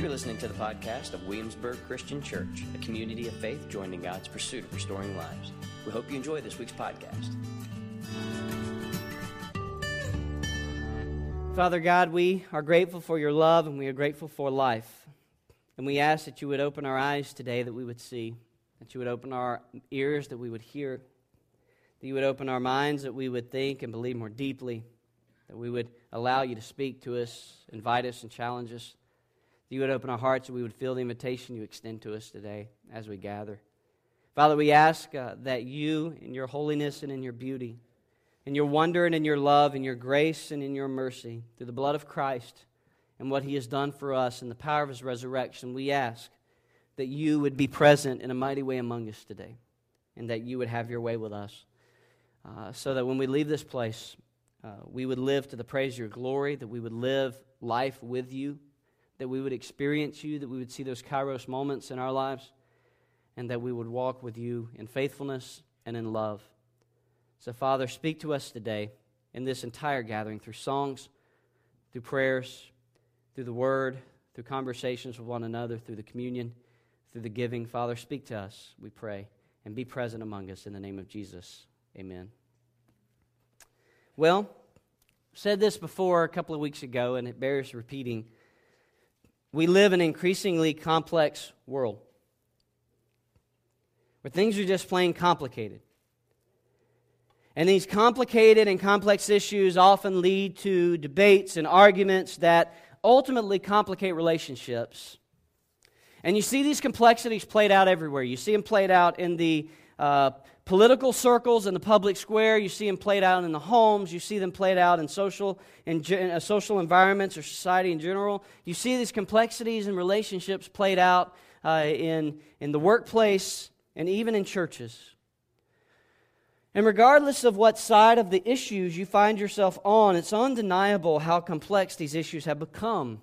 You're listening to the podcast of Williamsburg Christian Church, a community of faith joined in God's pursuit of restoring lives. We hope you enjoy this week's podcast. Father God, we are grateful for your love and we are grateful for life. And we ask that you would open our eyes today that we would see, that you would open our ears that we would hear, that you would open our minds that we would think and believe more deeply, that we would allow you to speak to us, invite us, and challenge us that you would open our hearts and we would feel the invitation you extend to us today as we gather. Father, we ask uh, that you, in your holiness and in your beauty, in your wonder and in your love, in your grace and in your mercy, through the blood of Christ and what he has done for us and the power of his resurrection, we ask that you would be present in a mighty way among us today and that you would have your way with us. Uh, so that when we leave this place, uh, we would live to the praise of your glory, that we would live life with you that we would experience you, that we would see those kairos moments in our lives, and that we would walk with you in faithfulness and in love. So, Father, speak to us today in this entire gathering through songs, through prayers, through the word, through conversations with one another, through the communion, through the giving. Father, speak to us, we pray, and be present among us in the name of Jesus. Amen. Well, said this before a couple of weeks ago, and it bears repeating. We live in an increasingly complex world where things are just plain complicated. And these complicated and complex issues often lead to debates and arguments that ultimately complicate relationships. And you see these complexities played out everywhere. You see them played out in the uh, political circles in the public square. You see them played out in the homes. You see them played out in social, in, in uh, social environments or society in general. You see these complexities and relationships played out uh, in, in the workplace and even in churches. And regardless of what side of the issues you find yourself on, it's undeniable how complex these issues have become,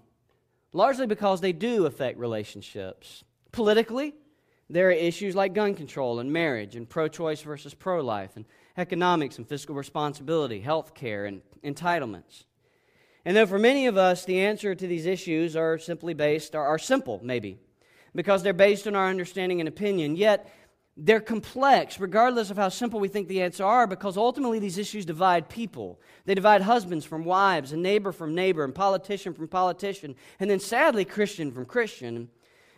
largely because they do affect relationships. Politically, there are issues like gun control and marriage and pro choice versus pro life and economics and fiscal responsibility, health care and entitlements. And though for many of us the answer to these issues are simply based, are, are simple, maybe, because they're based on our understanding and opinion, yet they're complex, regardless of how simple we think the answers are, because ultimately these issues divide people. They divide husbands from wives, and neighbor from neighbor, and politician from politician, and then sadly, Christian from Christian.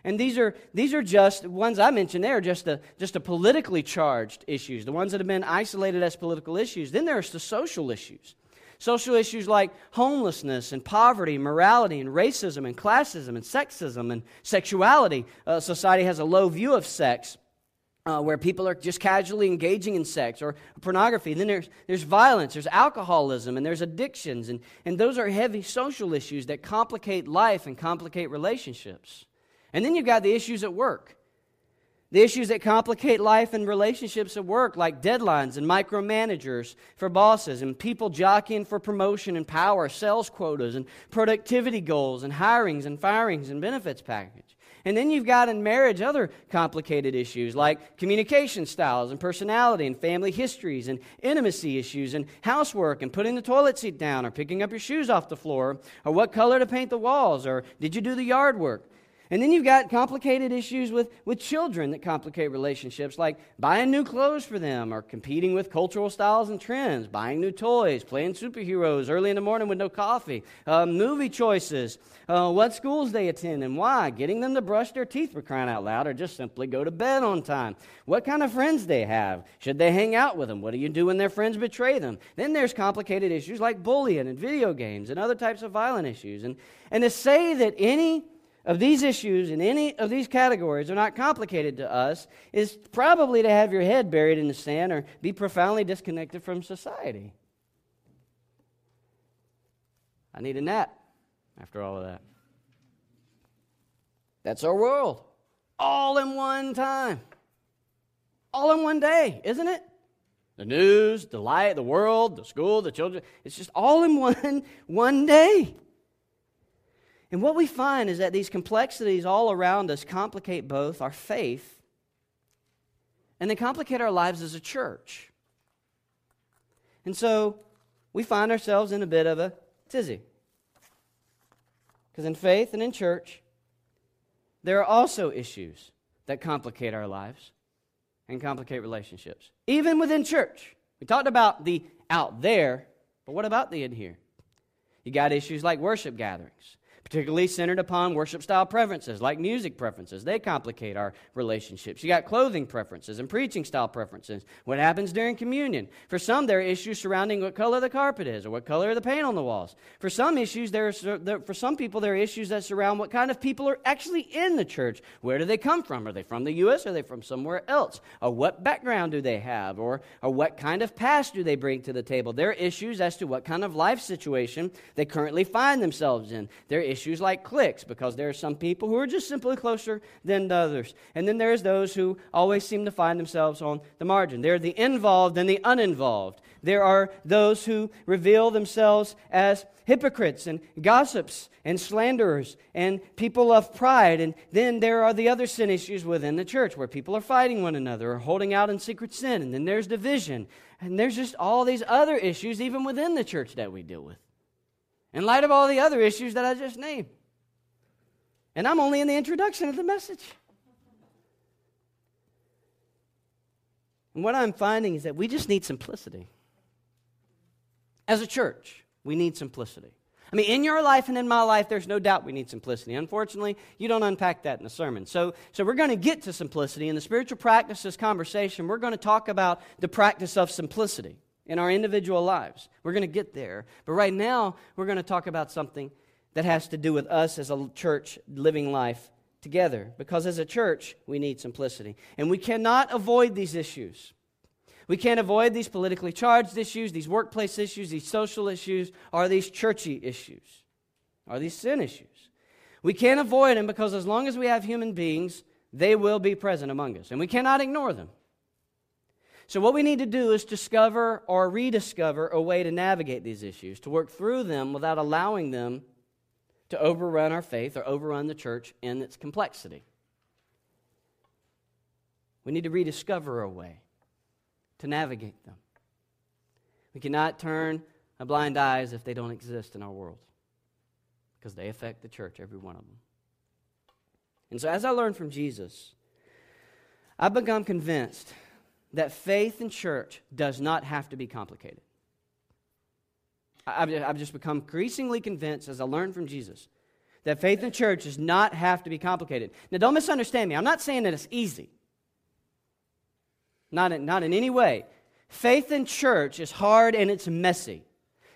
And these are, these are just, ones I mentioned there, just the, just the politically charged issues, the ones that have been isolated as political issues. Then there's the social issues. Social issues like homelessness and poverty, and morality and racism and classism and sexism and sexuality. Uh, society has a low view of sex. Uh, where people are just casually engaging in sex or pornography. Then there's, there's violence, there's alcoholism, and there's addictions. And, and those are heavy social issues that complicate life and complicate relationships. And then you've got the issues at work. The issues that complicate life and relationships at work, like deadlines and micromanagers for bosses, and people jockeying for promotion and power, sales quotas and productivity goals, and hirings and firings and benefits package. And then you've got in marriage other complicated issues like communication styles and personality and family histories and intimacy issues and housework and putting the toilet seat down or picking up your shoes off the floor or what color to paint the walls or did you do the yard work. And then you've got complicated issues with, with children that complicate relationships, like buying new clothes for them, or competing with cultural styles and trends, buying new toys, playing superheroes early in the morning with no coffee, uh, movie choices, uh, what schools they attend and why, getting them to brush their teeth for crying out loud, or just simply go to bed on time, what kind of friends they have, should they hang out with them, what do you do when their friends betray them? Then there's complicated issues like bullying and video games and other types of violent issues. And, and to say that any of these issues in any of these categories are not complicated to us is probably to have your head buried in the sand or be profoundly disconnected from society. I need a nap after all of that. That's our world. All in one time. All in one day, isn't it? The news, the light, the world, the school, the children. It's just all in one, one day. And what we find is that these complexities all around us complicate both our faith and they complicate our lives as a church. And so we find ourselves in a bit of a tizzy. Because in faith and in church, there are also issues that complicate our lives and complicate relationships, even within church. We talked about the out there, but what about the in here? You got issues like worship gatherings particularly centered upon worship style preferences like music preferences. They complicate our relationships. You got clothing preferences and preaching style preferences. What happens during communion? For some, there are issues surrounding what color the carpet is or what color the paint on the walls. For some issues, there are, for some people, there are issues that surround what kind of people are actually in the church. Where do they come from? Are they from the U.S. are they from somewhere else? Or what background do they have? Or, or what kind of past do they bring to the table? There are issues as to what kind of life situation they currently find themselves in. There are issues issues like cliques because there are some people who are just simply closer than others. And then there's those who always seem to find themselves on the margin. There are the involved and the uninvolved. There are those who reveal themselves as hypocrites and gossips and slanderers and people of pride. And then there are the other sin issues within the church where people are fighting one another or holding out in secret sin. And then there's division. And there's just all these other issues, even within the church, that we deal with in light of all the other issues that I just named. And I'm only in the introduction of the message. And what I'm finding is that we just need simplicity. As a church, we need simplicity. I mean, in your life and in my life, there's no doubt we need simplicity. Unfortunately, you don't unpack that in the sermon. So, so we're going to get to simplicity. In the spiritual practices conversation, we're going to talk about the practice of simplicity in our individual lives. We're going to get there. But right now, we're going to talk about something that has to do with us as a church living life together. Because as a church, we need simplicity. And we cannot avoid these issues. We can't avoid these politically charged issues, these workplace issues, these social issues, or these churchy issues, or these sin issues. We can't avoid them because as long as we have human beings, they will be present among us. And we cannot ignore them. So, what we need to do is discover or rediscover a way to navigate these issues, to work through them without allowing them to overrun our faith or overrun the church in its complexity. We need to rediscover a way to navigate them. We cannot turn a blind eye as if they don't exist in our world because they affect the church, every one of them. And so, as I learned from Jesus, I've become convinced that faith in church does not have to be complicated. I've, just become increasingly convinced as I learned from Jesus that faith in church does not have to be complicated. Now, don't misunderstand me. I'm not saying that it's easy, not in, not in any way. Faith in church is hard and it's messy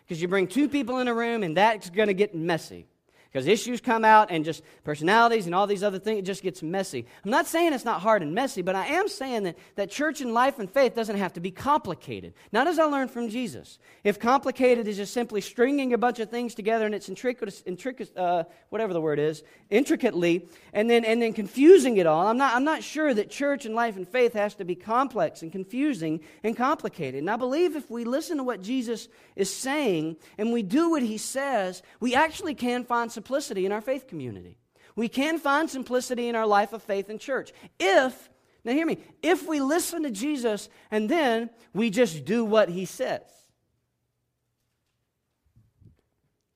because you bring two people in a room and that's going to get messy because issues come out and just personalities and all these other things, it just gets messy. I'm not saying it's not hard and messy, but I am saying that, that church and life and faith doesn't have to be complicated. Not as I learned from Jesus. If complicated is just simply stringing a bunch of things together and it's intricate, intricate uh, whatever the word is, intricately, and then, and then confusing it all, I'm not, I'm not sure that church and life and faith has to be complex and confusing and complicated. And I believe if we listen to what Jesus is saying and we do what he says, we actually can find some simplicity in our faith community. We can find simplicity in our life of faith and church if, now hear me, if we listen to Jesus and then we just do what he says.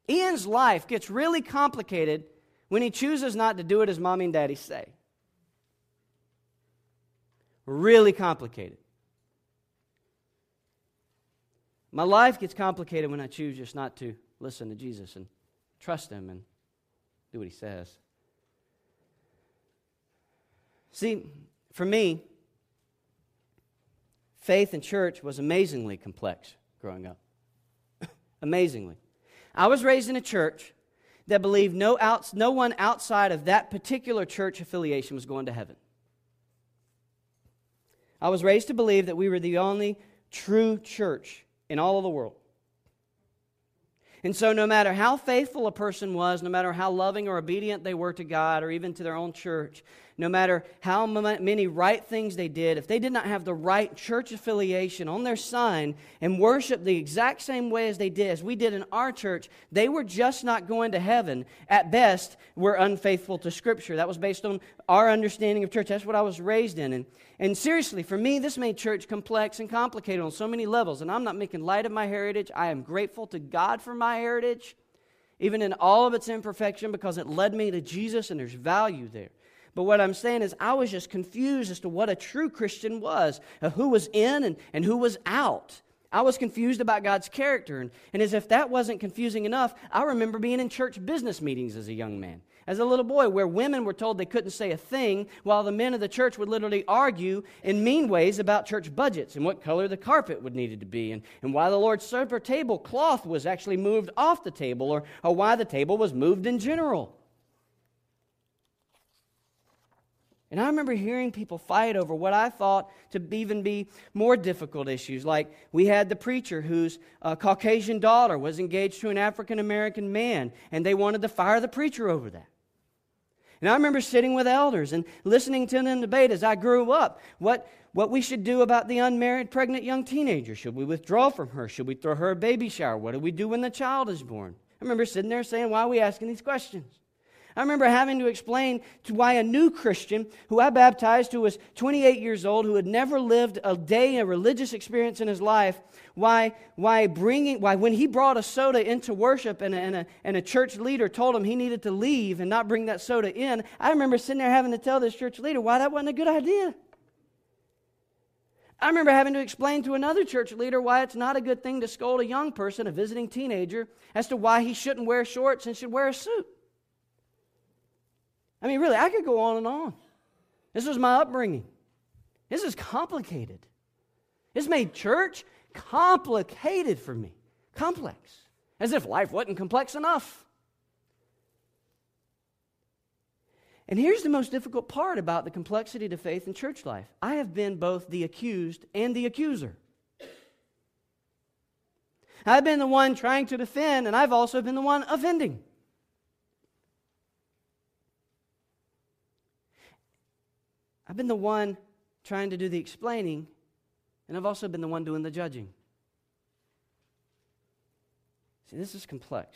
Ian's life gets really complicated when he chooses not to do it as mommy and daddy say. Really complicated. My life gets complicated when I choose just not to listen to Jesus and trust him and do what he says. See, for me, faith in church was amazingly complex growing up. amazingly. I was raised in a church that believed no, outs, no one outside of that particular church affiliation was going to heaven. I was raised to believe that we were the only true church in all of the world. And so, no matter how faithful a person was, no matter how loving or obedient they were to God or even to their own church, no matter how many right things they did, if they did not have the right church affiliation on their sign and worship the exact same way as they did, as we did in our church, they were just not going to heaven. At best, we're unfaithful to Scripture. That was based on our understanding of church. That's what I was raised in. And, and seriously, for me, this made church complex and complicated on so many levels. And I'm not making light of my heritage. I am grateful to God for my heritage, even in all of its imperfection, because it led me to Jesus and there's value there. But what I'm saying is, I was just confused as to what a true Christian was, uh, who was in and, and who was out. I was confused about God's character. And, and as if that wasn't confusing enough, I remember being in church business meetings as a young man, as a little boy, where women were told they couldn't say a thing, while the men of the church would literally argue in mean ways about church budgets and what color the carpet would needed to be, and, and why the Lord's Supper table cloth was actually moved off the table, or, or why the table was moved in general. And I remember hearing people fight over what I thought to even be more difficult issues. Like we had the preacher whose uh, Caucasian daughter was engaged to an African American man, and they wanted to fire the preacher over that. And I remember sitting with elders and listening to them debate as I grew up what, what we should do about the unmarried pregnant young teenager. Should we withdraw from her? Should we throw her a baby shower? What do we do when the child is born? I remember sitting there saying, Why are we asking these questions? I remember having to explain to why a new Christian who I baptized, who was 28 years old, who had never lived a day, a religious experience in his life, why, why, bringing, why when he brought a soda into worship and a, and, a, and a church leader told him he needed to leave and not bring that soda in, I remember sitting there having to tell this church leader why that wasn't a good idea. I remember having to explain to another church leader why it's not a good thing to scold a young person, a visiting teenager, as to why he shouldn't wear shorts and should wear a suit. I mean, really, I could go on and on. This was my upbringing. This is complicated. This made church complicated for me. Complex. As if life wasn't complex enough. And here's the most difficult part about the complexity to faith in church life I have been both the accused and the accuser. I've been the one trying to defend, and I've also been the one offending. I've been the one trying to do the explaining, and I've also been the one doing the judging. See, this is complex.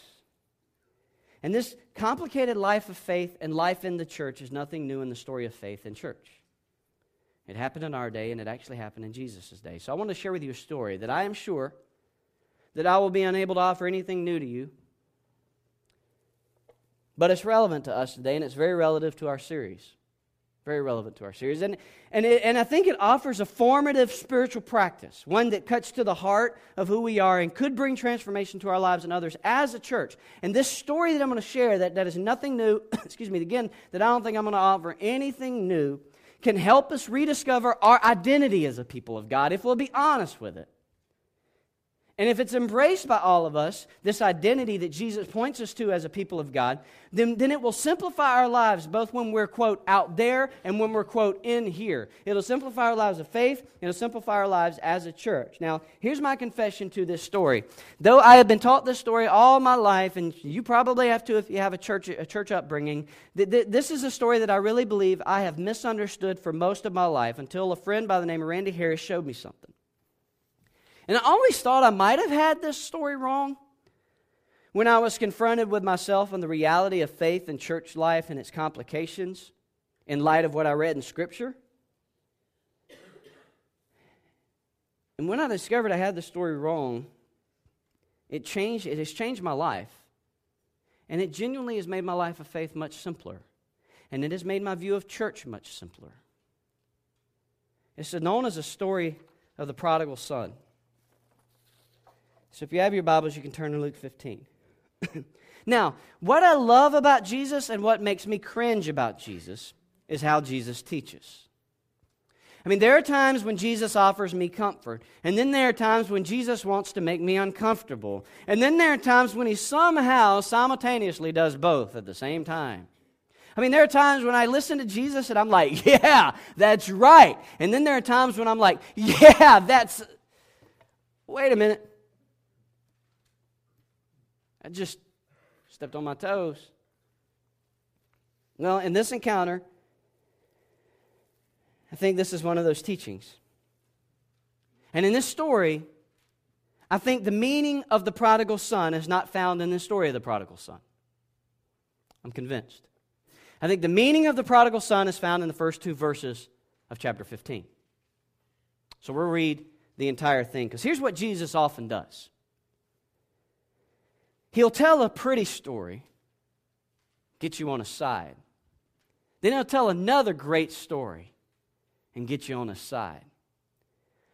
And this complicated life of faith and life in the church is nothing new in the story of faith and church. It happened in our day, and it actually happened in Jesus' day. So I want to share with you a story that I am sure that I will be unable to offer anything new to you. But it's relevant to us today, and it's very relative to our series. Very relevant to our series. And, and, it, and I think it offers a formative spiritual practice, one that cuts to the heart of who we are and could bring transformation to our lives and others as a church. And this story that I'm going to share, that, that is nothing new, excuse me, again, that I don't think I'm going to offer anything new, can help us rediscover our identity as a people of God if we'll be honest with it. And if it's embraced by all of us, this identity that Jesus points us to as a people of God, then, then it will simplify our lives both when we're, quote, out there and when we're, quote, in here. It'll simplify our lives of faith, it'll simplify our lives as a church. Now, here's my confession to this story. Though I have been taught this story all my life, and you probably have to if you have a church, a church upbringing, th- th- this is a story that I really believe I have misunderstood for most of my life until a friend by the name of Randy Harris showed me something. And I always thought I might have had this story wrong when I was confronted with myself and the reality of faith and church life and its complications in light of what I read in Scripture. And when I discovered I had the story wrong, it changed, it has changed my life. And it genuinely has made my life of faith much simpler. And it has made my view of church much simpler. It's known as a story of the prodigal son. So if you have your Bibles, you can turn to Luke 15. now, what I love about Jesus and what makes me cringe about Jesus is how Jesus teaches. I mean, there are times when Jesus offers me comfort, and then there are times when Jesus wants to make me uncomfortable, and then there are times when he somehow simultaneously does both at the same time. I mean, there are times when I listen to Jesus and I'm like, yeah, that's right. And then there are times when I'm like, yeah, that's. Wait a minute. I just stepped on my toes. Well, in this encounter, I think this is one of those teachings. And in this story, I think the meaning of the prodigal son is not found in the story of the prodigal son. I'm convinced. I think the meaning of the prodigal son is found in the first two verses of chapter 15. So we'll read the entire thing because here's what Jesus often does He'll tell a pretty story, get you on a side. Then he'll tell another great story and get you on his side.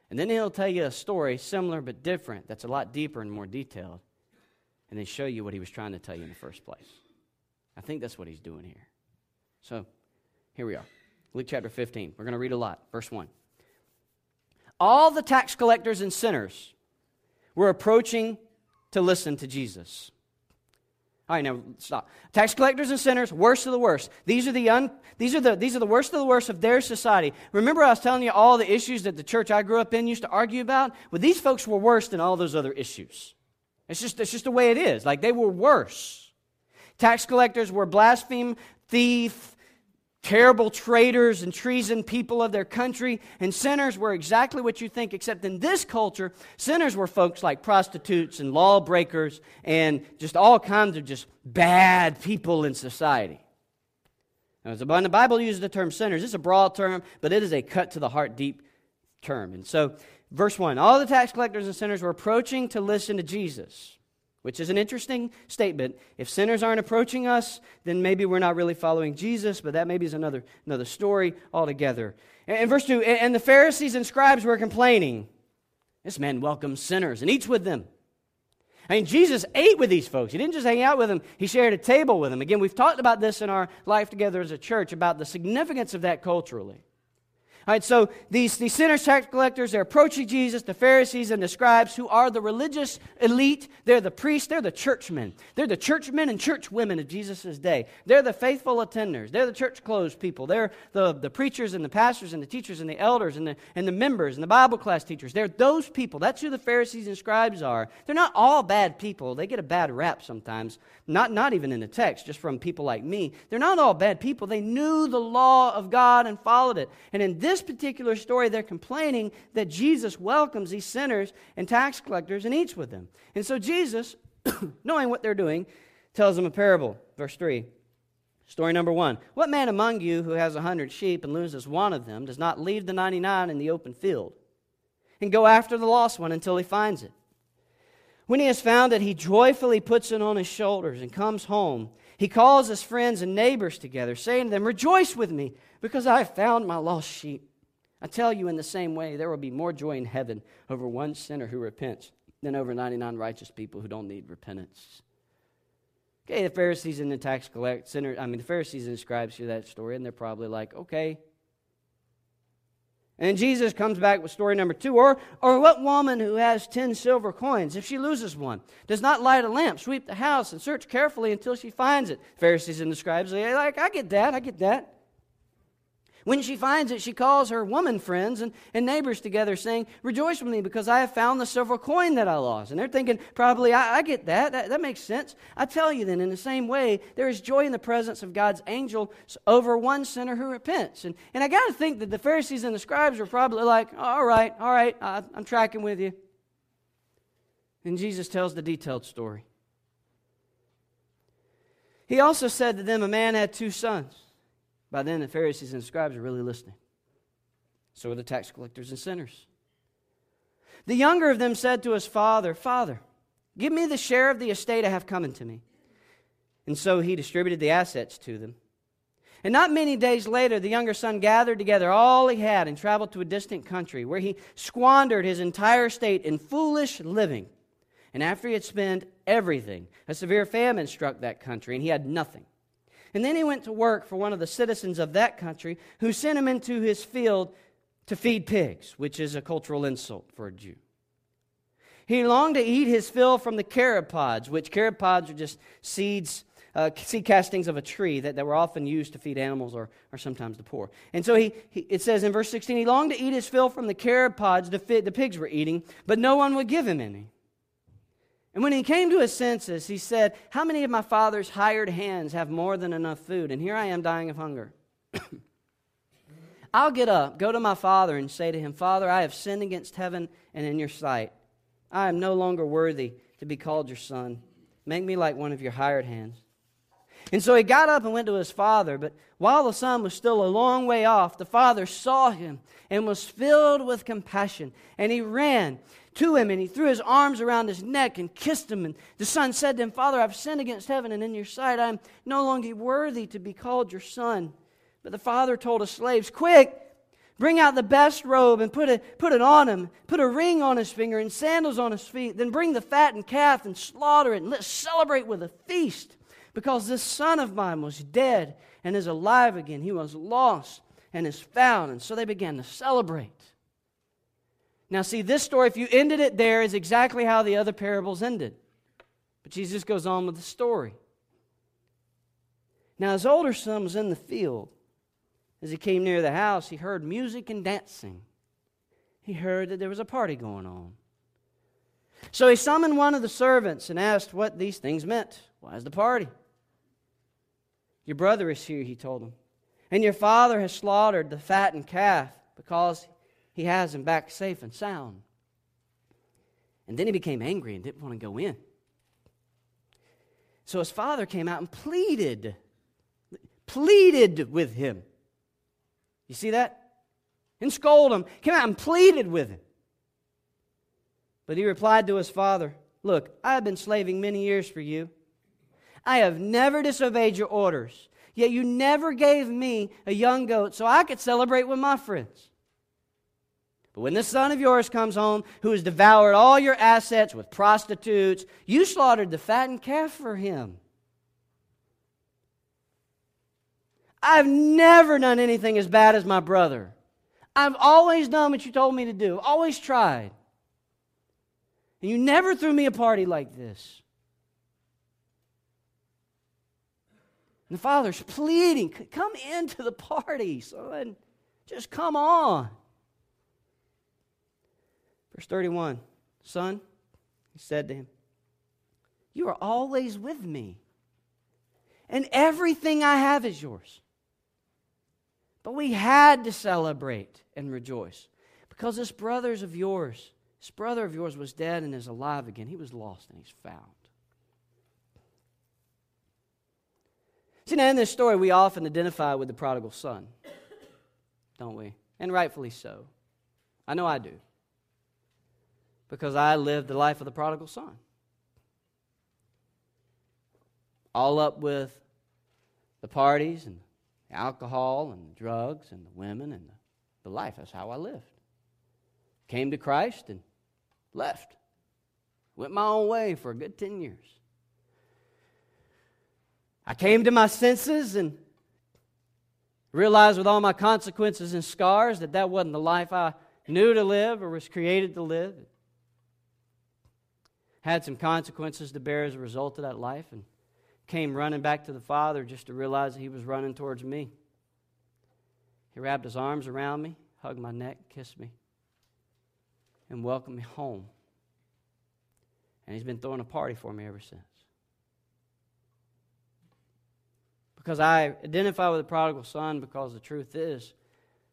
And then he'll tell you a story similar but different that's a lot deeper and more detailed, and then show you what he was trying to tell you in the first place. I think that's what he's doing here. So here we are. Luke chapter 15. We're going to read a lot. Verse 1. All the tax collectors and sinners were approaching to listen to Jesus. All right, now stop. Tax collectors and sinners, worst of the worst. These are the, un, these, are the, these are the worst of the worst of their society. Remember, I was telling you all the issues that the church I grew up in used to argue about? Well, these folks were worse than all those other issues. It's just, it's just the way it is. Like, they were worse. Tax collectors were blaspheme, thief, terrible traitors and treason people of their country, and sinners were exactly what you think, except in this culture, sinners were folks like prostitutes and lawbreakers and just all kinds of just bad people in society. When the Bible uses the term sinners, it's a broad term, but it is a cut to the heart deep term. And so, verse 1 all the tax collectors and sinners were approaching to listen to Jesus which is an interesting statement. If sinners aren't approaching us, then maybe we're not really following Jesus, but that maybe is another, another story altogether. And, verse 2 and the Pharisees and scribes were complaining. This man welcomes sinners and eats with them. I mean, Jesus ate with these folks. He didn't just hang out with them, he shared a table with them. Again, we've talked about this in our life together as a church about the significance of that culturally. All right, so these, these sinners, tax collectors, they're approaching Jesus, the Pharisees and the scribes, who are the religious elite. They're the priests, they're the churchmen. They're the churchmen and churchwomen of Jesus' day. They're the faithful attenders. They're the church clothes people. They're the, the preachers and the pastors and the teachers and the elders and the, and the members and the Bible class teachers. They're those people. That's who the Pharisees and scribes are. They're not all bad people. They get a bad rap sometimes, not, not even in the text, just from people like me. They're not all bad people. They knew the law of God and followed it. And in this particular story, they're complaining that Jesus welcomes these sinners and tax collectors and eats with them. And so Jesus, knowing what they're doing, tells them a parable. Verse 3. Story number one What man among you who has a hundred sheep and loses one of them does not leave the 99 in the open field and go after the lost one until he finds it? When he has found it, he joyfully puts it on his shoulders and comes home. He calls his friends and neighbors together, saying to them, Rejoice with me, because I have found my lost sheep. I tell you, in the same way, there will be more joy in heaven over one sinner who repents than over 99 righteous people who don't need repentance. Okay, the Pharisees and the tax collectors, I mean, the Pharisees and the scribes hear that story, and they're probably like, okay, and Jesus comes back with story number two. Or, or what woman who has ten silver coins, if she loses one, does not light a lamp, sweep the house, and search carefully until she finds it? Pharisees and the scribes are like, I get that, I get that. When she finds it, she calls her woman friends and, and neighbors together, saying, Rejoice with me because I have found the silver coin that I lost. And they're thinking, Probably, I, I get that. that. That makes sense. I tell you then, in the same way, there is joy in the presence of God's angel over one sinner who repents. And, and I got to think that the Pharisees and the scribes were probably like, All right, all right, I, I'm tracking with you. And Jesus tells the detailed story. He also said to them, A man had two sons. By then, the Pharisees and scribes are really listening. So are the tax collectors and sinners. The younger of them said to his father, Father, give me the share of the estate I have coming to me. And so he distributed the assets to them. And not many days later, the younger son gathered together all he had and traveled to a distant country where he squandered his entire estate in foolish living. And after he had spent everything, a severe famine struck that country, and he had nothing. And then he went to work for one of the citizens of that country who sent him into his field to feed pigs, which is a cultural insult for a Jew. He longed to eat his fill from the carob pods, which carob pods are just seeds, uh, seed castings of a tree that, that were often used to feed animals or, or sometimes the poor. And so he, he, it says in verse 16, he longed to eat his fill from the carob pods the, the pigs were eating, but no one would give him any. And when he came to his senses, he said, How many of my father's hired hands have more than enough food? And here I am dying of hunger. I'll get up, go to my father, and say to him, Father, I have sinned against heaven and in your sight. I am no longer worthy to be called your son. Make me like one of your hired hands. And so he got up and went to his father. But while the son was still a long way off, the father saw him and was filled with compassion. And he ran to him and he threw his arms around his neck and kissed him. And the son said to him, Father, I've sinned against heaven and in your sight. I am no longer worthy to be called your son. But the father told his slaves, Quick, bring out the best robe and put it, put it on him. Put a ring on his finger and sandals on his feet. Then bring the fattened calf and slaughter it. And let's celebrate with a feast. Because this son of mine was dead and is alive again. He was lost and is found. And so they began to celebrate. Now, see, this story, if you ended it there, is exactly how the other parables ended. But Jesus goes on with the story. Now, his older son was in the field. As he came near the house, he heard music and dancing. He heard that there was a party going on. So he summoned one of the servants and asked what these things meant. Why is the party? Your brother is here, he told him. And your father has slaughtered the fattened calf because he has him back safe and sound. And then he became angry and didn't want to go in. So his father came out and pleaded, pleaded with him. You see that? And scolded him, came out and pleaded with him. But he replied to his father, Look, I have been slaving many years for you. I have never disobeyed your orders, yet you never gave me a young goat so I could celebrate with my friends. But when this son of yours comes home, who has devoured all your assets with prostitutes, you slaughtered the fattened calf for him. I've never done anything as bad as my brother. I've always done what you told me to do, always tried. And you never threw me a party like this. And the father's pleading, Come into the party, son. Just come on. Verse 31 Son, he said to him, You are always with me, and everything I have is yours. But we had to celebrate and rejoice because this brother of yours, this brother of yours was dead and is alive again. He was lost and he's found. See, now in this story, we often identify with the prodigal son, don't we? And rightfully so. I know I do because I lived the life of the prodigal son. All up with the parties and the alcohol and the drugs and the women and the, the life. That's how I lived. Came to Christ and left. Went my own way for a good 10 years. I came to my senses and realized with all my consequences and scars that that wasn't the life I knew to live or was created to live had some consequences to bear as a result of that life and came running back to the Father just to realize that he was running towards me. He wrapped his arms around me, hugged my neck, kissed me, and welcomed me home. And he's been throwing a party for me ever since. Because I identify with the prodigal son, because the truth is,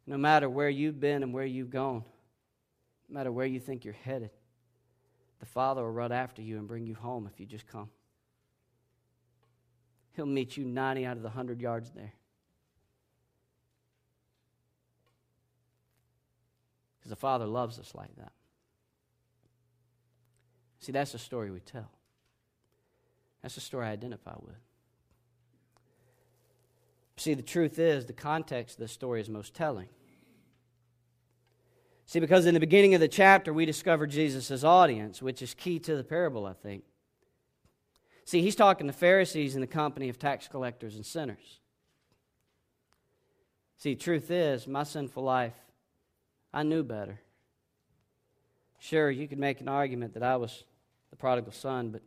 no matter where you've been and where you've gone, no matter where you think you're headed, the Father will run after you and bring you home if you just come. He'll meet you 90 out of the 100 yards there. Because the Father loves us like that. See, that's the story we tell. That's the story I identify with. See, the truth is, the context of the story is most telling. See, because in the beginning of the chapter, we discover Jesus' audience, which is key to the parable, I think. See, he's talking to Pharisees in the company of tax collectors and sinners. See, truth is, my sinful life, I knew better. Sure, you could make an argument that I was the prodigal son, but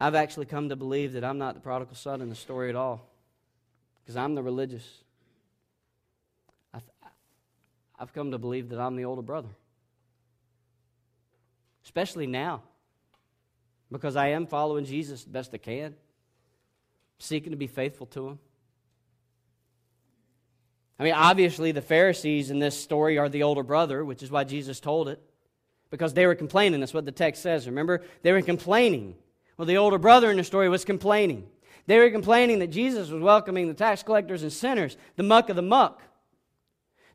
I've actually come to believe that I'm not the prodigal son in the story at all because I'm the religious I've come to believe that I'm the older brother. Especially now, because I am following Jesus the best I can, seeking to be faithful to Him. I mean, obviously, the Pharisees in this story are the older brother, which is why Jesus told it, because they were complaining. That's what the text says. Remember? They were complaining. Well, the older brother in the story was complaining. They were complaining that Jesus was welcoming the tax collectors and sinners, the muck of the muck.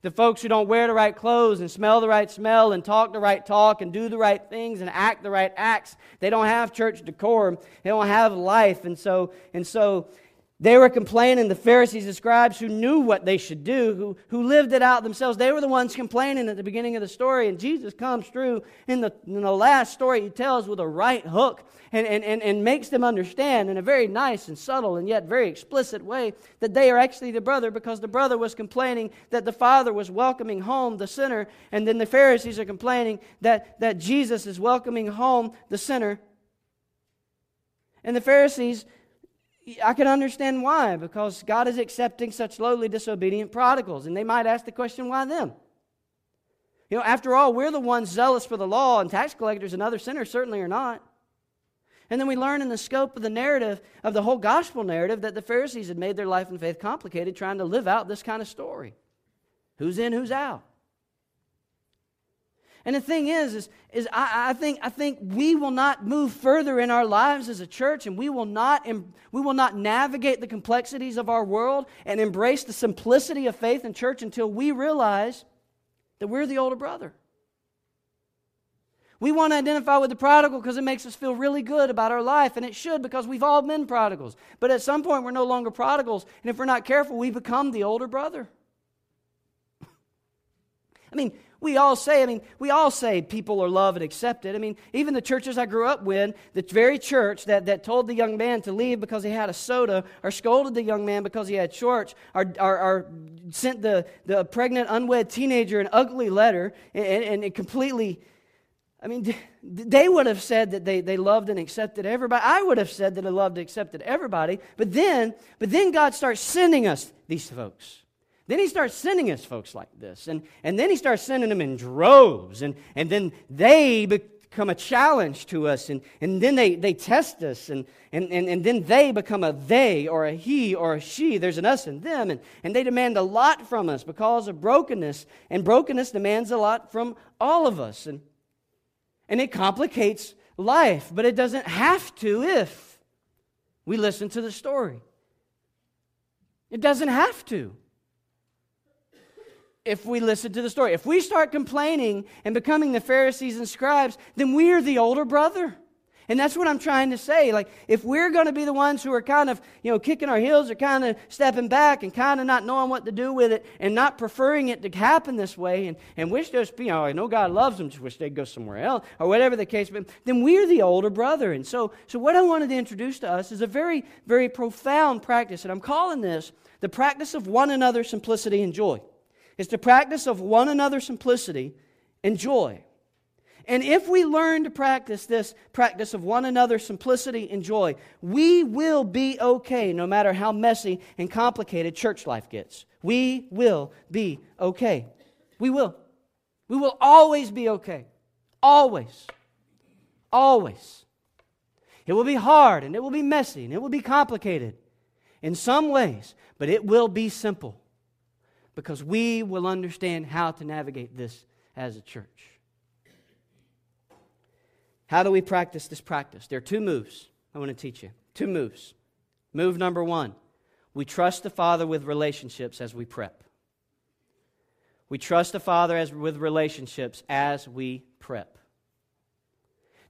The folks who don't wear the right clothes and smell the right smell and talk the right talk and do the right things and act the right acts, they don't have church decorum. They don't have life. And so, and so They were complaining, the Pharisees and scribes who knew what they should do, who, who lived it out themselves, they were the ones complaining at the beginning of the story. And Jesus comes through in the, in the last story he tells with a right hook and, and, and, and makes them understand in a very nice and subtle and yet very explicit way that they are actually the brother because the brother was complaining that the father was welcoming home the sinner. And then the Pharisees are complaining that, that Jesus is welcoming home the sinner. And the Pharisees I can understand why, because God is accepting such lowly disobedient prodigals. And they might ask the question, why them? You know, after all, we're the ones zealous for the law, and tax collectors and other sinners certainly are not. And then we learn in the scope of the narrative, of the whole gospel narrative, that the Pharisees had made their life and faith complicated trying to live out this kind of story. Who's in, who's out? And the thing is, is, is I, I, think, I think we will not move further in our lives as a church, and we will, not, we will not navigate the complexities of our world and embrace the simplicity of faith in church until we realize that we're the older brother. We want to identify with the prodigal because it makes us feel really good about our life, and it should because we've all been prodigals. But at some point, we're no longer prodigals, and if we're not careful, we become the older brother. I mean, we all say, I mean, we all say people are loved and accepted. I mean, even the churches I grew up with, the very church that, that told the young man to leave because he had a soda, or scolded the young man because he had shorts, or, or, or sent the, the pregnant, unwed teenager an ugly letter, and, and it completely, I mean, they would have said that they, they loved and accepted everybody. I would have said that I loved and accepted everybody. But then, but then God starts sending us these folks. Then he starts sending us folks like this. And, and then he starts sending them in droves. And, and then they become a challenge to us. And, and then they, they test us. And, and, and, and then they become a they or a he or a she. There's an us and them. And, and they demand a lot from us because of brokenness. And brokenness demands a lot from all of us. And, and it complicates life. But it doesn't have to if we listen to the story. It doesn't have to if we listen to the story. If we start complaining and becoming the Pharisees and scribes, then we're the older brother. And that's what I'm trying to say. Like, if we're going to be the ones who are kind of, you know, kicking our heels or kind of stepping back and kind of not knowing what to do with it and not preferring it to happen this way and, and wish those people, you know, I know God loves them, just wish they'd go somewhere else or whatever the case may be, then we're the older brother. And so, so what I wanted to introduce to us is a very, very profound practice. And I'm calling this the practice of one another simplicity and joy. It's the practice of one another simplicity and joy. And if we learn to practice this practice of one another simplicity and joy, we will be okay no matter how messy and complicated church life gets. We will be okay. We will. We will always be okay. Always. Always. It will be hard and it will be messy and it will be complicated in some ways, but it will be simple because we will understand how to navigate this as a church. How do we practice this practice? There are two moves I want to teach you. Two moves. Move number one we trust the Father with relationships as we prep. We trust the Father as, with relationships as we prep.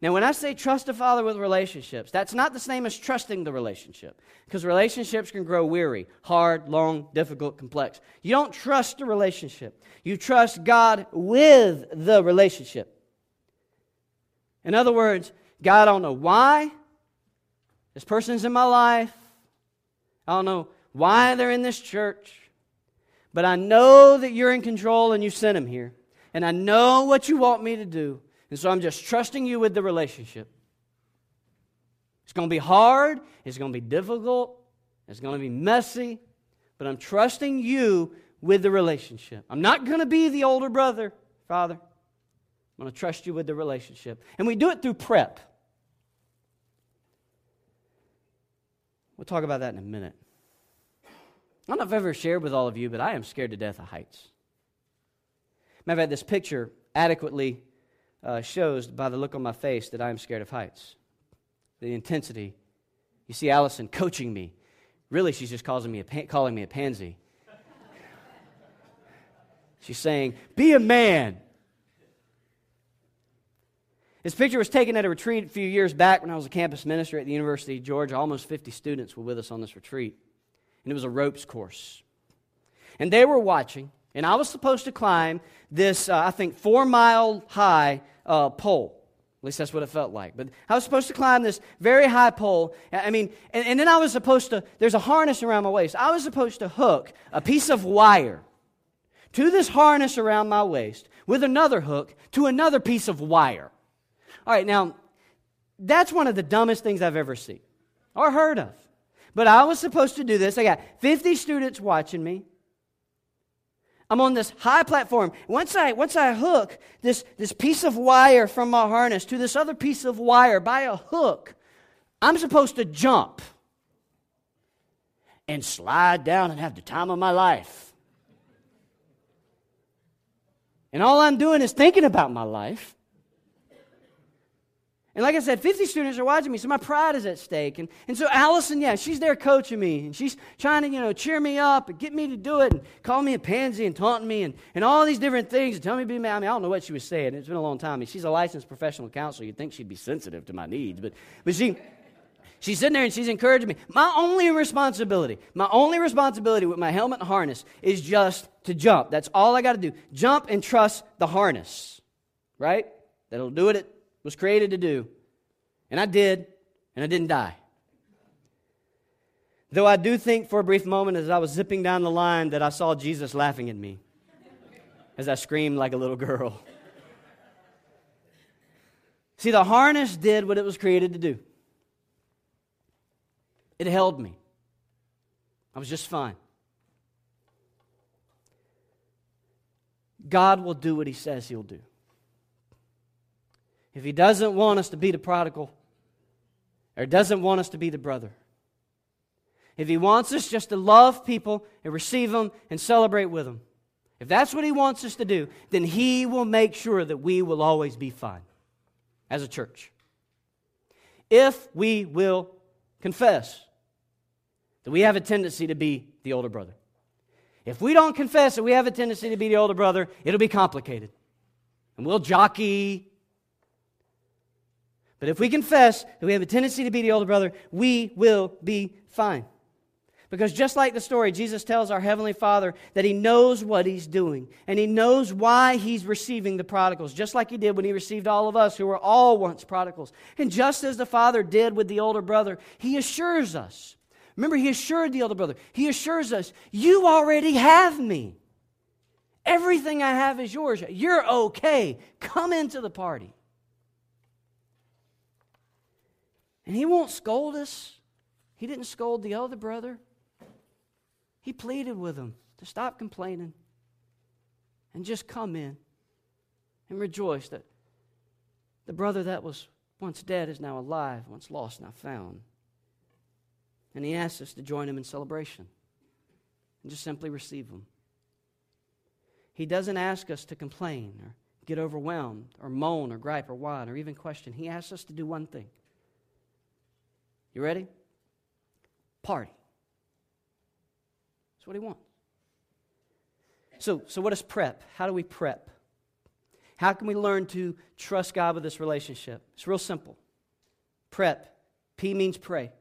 Now, when I say trust a father with relationships, that's not the same as trusting the relationship, because relationships can grow weary, hard, long, difficult, complex. You don't trust the relationship, you trust God with the relationship. In other words, God, I don't know why this person's in my life, I don't know why they're in this church, but I know that you're in control and you sent them here, and I know what you want me to do. And so I'm just trusting you with the relationship. It's going to be hard, it's going to be difficult, it's going to be messy, but I'm trusting you with the relationship. I'm not going to be the older brother, Father. I'm going to trust you with the relationship. And we do it through prep. We'll talk about that in a minute. I don't know if I've ever shared with all of you, but I am scared to death of heights. Matter of fact, this picture adequately uh, shows by the look on my face that I am scared of heights. The intensity. You see Allison coaching me. Really, she's just calling me a, pan- calling me a pansy. she's saying, Be a man. This picture was taken at a retreat a few years back when I was a campus minister at the University of Georgia. Almost 50 students were with us on this retreat. and it was a ropes course. And they were watching, and I was supposed to climb this, uh, I think, four mile high uh, pole. At least that's what it felt like. But I was supposed to climb this very high pole. I mean, and, and then I was supposed to, there's a harness around my waist. I was supposed to hook a piece of wire to this harness around my waist with another hook to another piece of wire. All right, now, that's one of the dumbest things I've ever seen or heard of. But I was supposed to do this. I got 50 students watching me. I'm on this high platform. Once I, once I hook this, this piece of wire from my harness to this other piece of wire by a hook, I'm supposed to jump and slide down and have the time of my life. And all I'm doing is thinking about my life. And like I said, 50 students are watching me, so my pride is at stake. And, and so Allison, yeah, she's there coaching me, and she's trying to, you know, cheer me up and get me to do it and call me a pansy and taunting me and, and all these different things and tell me to be mad. I mean, I don't know what she was saying. It's been a long time. I mean, she's a licensed professional counselor. You'd think she'd be sensitive to my needs. But, but she, she's sitting there and she's encouraging me. My only responsibility, my only responsibility with my helmet and harness is just to jump. That's all I got to do. Jump and trust the harness, right? That'll do it was created to do. And I did, and I didn't die. Though I do think for a brief moment as I was zipping down the line that I saw Jesus laughing at me as I screamed like a little girl. See, the harness did what it was created to do it held me. I was just fine. God will do what He says He'll do. If He doesn't want us to be the prodigal, or doesn't want us to be the brother, if He wants us just to love people and receive them and celebrate with them, if that's what He wants us to do, then He will make sure that we will always be fine as a church. If we will confess that we have a tendency to be the older brother. If we don't confess that we have a tendency to be the older brother, it'll be complicated. And we'll jockey but if we confess that we have a tendency to be the older brother, we will be fine. Because just like the story, Jesus tells our Heavenly Father that He knows what He's doing and He knows why He's receiving the prodigals, just like He did when He received all of us who were all once prodigals. And just as the Father did with the older brother, He assures us. Remember, He assured the older brother, He assures us, You already have me. Everything I have is yours. You're okay. Come into the party. And he won't scold us. He didn't scold the other brother. He pleaded with him to stop complaining and just come in and rejoice that the brother that was once dead is now alive, once lost, now found. And he asks us to join him in celebration and just simply receive him. He doesn't ask us to complain or get overwhelmed or moan or gripe or whine or even question. He asks us to do one thing you ready? Party. That's what he wants. So, so what is prep? How do we prep? How can we learn to trust God with this relationship? It's real simple. Prep. P means pray.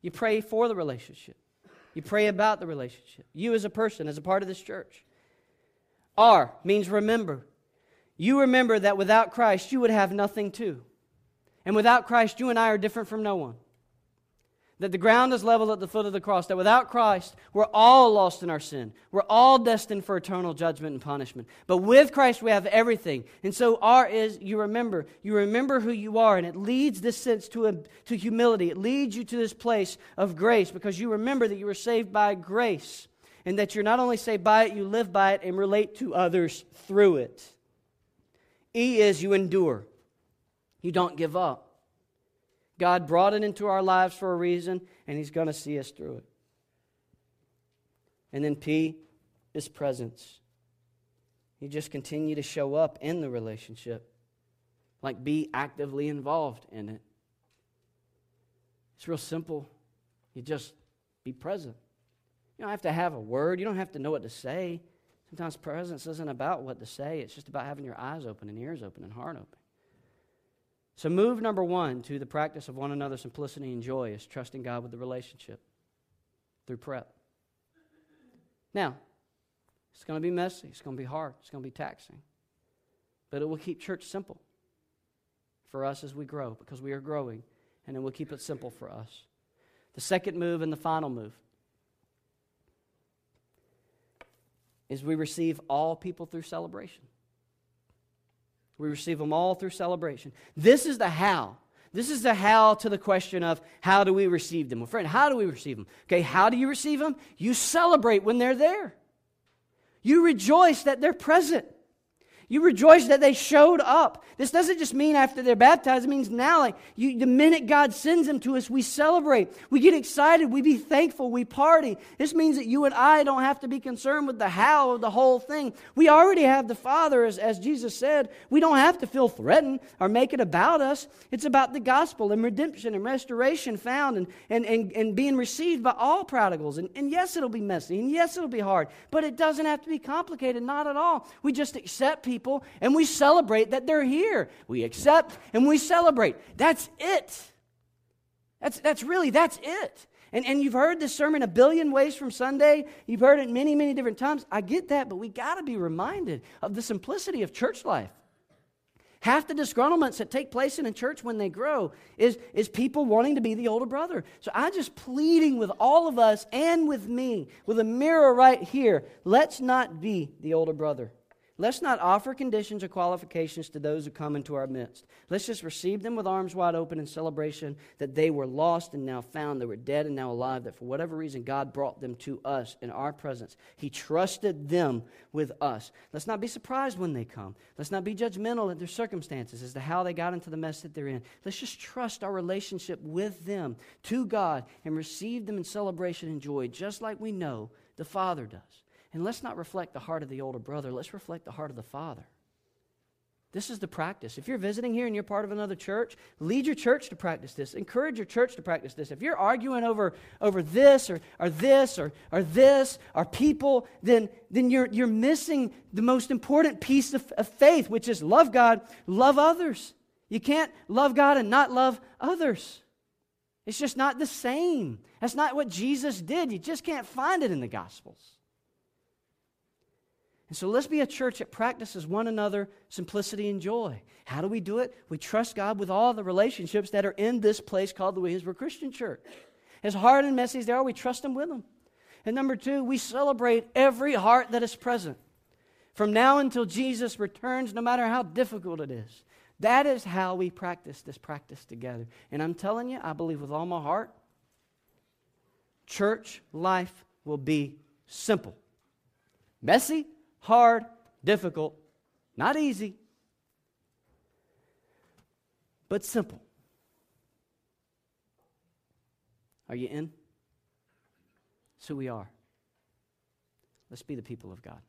You pray for the relationship. You pray about the relationship. You as a person, as a part of this church. R means remember. You remember that without Christ, you would have nothing too. And without Christ, you and I are different from no one that the ground is level at the foot of the cross, that without Christ, we're all lost in our sin. We're all destined for eternal judgment and punishment. But with Christ, we have everything. And so, R is you remember. You remember who you are, and it leads this sense to, a, to humility. It leads you to this place of grace because you remember that you were saved by grace, and that you're not only saved by it, you live by it and relate to others through it. E is you endure, you don't give up. God brought it into our lives for a reason, and He's going to see us through it. And then P is presence. You just continue to show up in the relationship, like be actively involved in it. It's real simple. You just be present. You don't have to have a word, you don't have to know what to say. Sometimes presence isn't about what to say, it's just about having your eyes open and ears open and heart open. So, move number one to the practice of one another simplicity and joy is trusting God with the relationship. through prep. Now, it's going to be messy, it's going to be hard, it's going to be taxing. But it will keep church simple for us as we grow because we are growing, and it will keep it simple for us. The second move and the final move is we receive all people through celebration. We receive them all through celebration. This is the how. This is the how to the question of how do we receive them? Well, friend, how do we receive them? Okay, how do you receive them? You celebrate when they're there. You rejoice that they're present. You rejoice that they showed up. This doesn't just mean after they're baptized. It means now, like you, the minute God sends them to us, we celebrate. We get excited. We be thankful. We party. This means that you and I don't have to be concerned with the how of the whole thing. We already have the Father, as, as Jesus said. We don't have to feel threatened or make it about us. It's about the gospel and redemption and restoration found and, and, and, and being received by all prodigals. And, and yes, it'll be messy. And yes, it'll be hard. But it doesn't have to be complicated. Not at all. We just accept people people and we celebrate that they're here. We accept and we celebrate. That's it. That's, that's really, that's it. And, and you've heard this sermon a billion ways from Sunday. You've heard it many, many different times. I get that, but we got to be reminded of the simplicity of church life. Half the disgruntlements that take place in a church when they grow is, is people wanting to be the older brother. So I'm just pleading with all of us and with me, with a mirror right here. Let's not be the older brother. Let's not offer conditions or qualifications to those who come into our midst. Let's just receive them with arms wide open in celebration that they were lost and now found. They were dead and now alive, that for whatever reason, God brought them to us in our presence. He trusted them with us. Let's not be surprised when they come. Let's not be judgmental at their circumstances as to how they got into the mess that they're in. Let's just trust our relationship with them to God and receive them in celebration and joy, just like we know the Father does. And let's not reflect the heart of the older brother, let's reflect the heart of the father. This is the practice. If you're visiting here and you're part of another church, lead your church to practice this. Encourage your church to practice this. If you're arguing over, over this or, or this or, or this or people, then, then you're, you're missing the most important piece of, of faith, which is love God, love others. You can't love God and not love others. It's just not the same. That's not what Jesus did. You just can't find it in the Gospels. And so let's be a church that practices one another simplicity and joy. How do we do it? We trust God with all the relationships that are in this place called the Williamsburg Christian Church. As hard and messy as they are, we trust Him with them. And number two, we celebrate every heart that is present. From now until Jesus returns, no matter how difficult it is. That is how we practice this practice together. And I'm telling you, I believe with all my heart, church life will be simple. Messy, hard, difficult, not easy, but simple. Are you in? It's who we are. Let's be the people of God.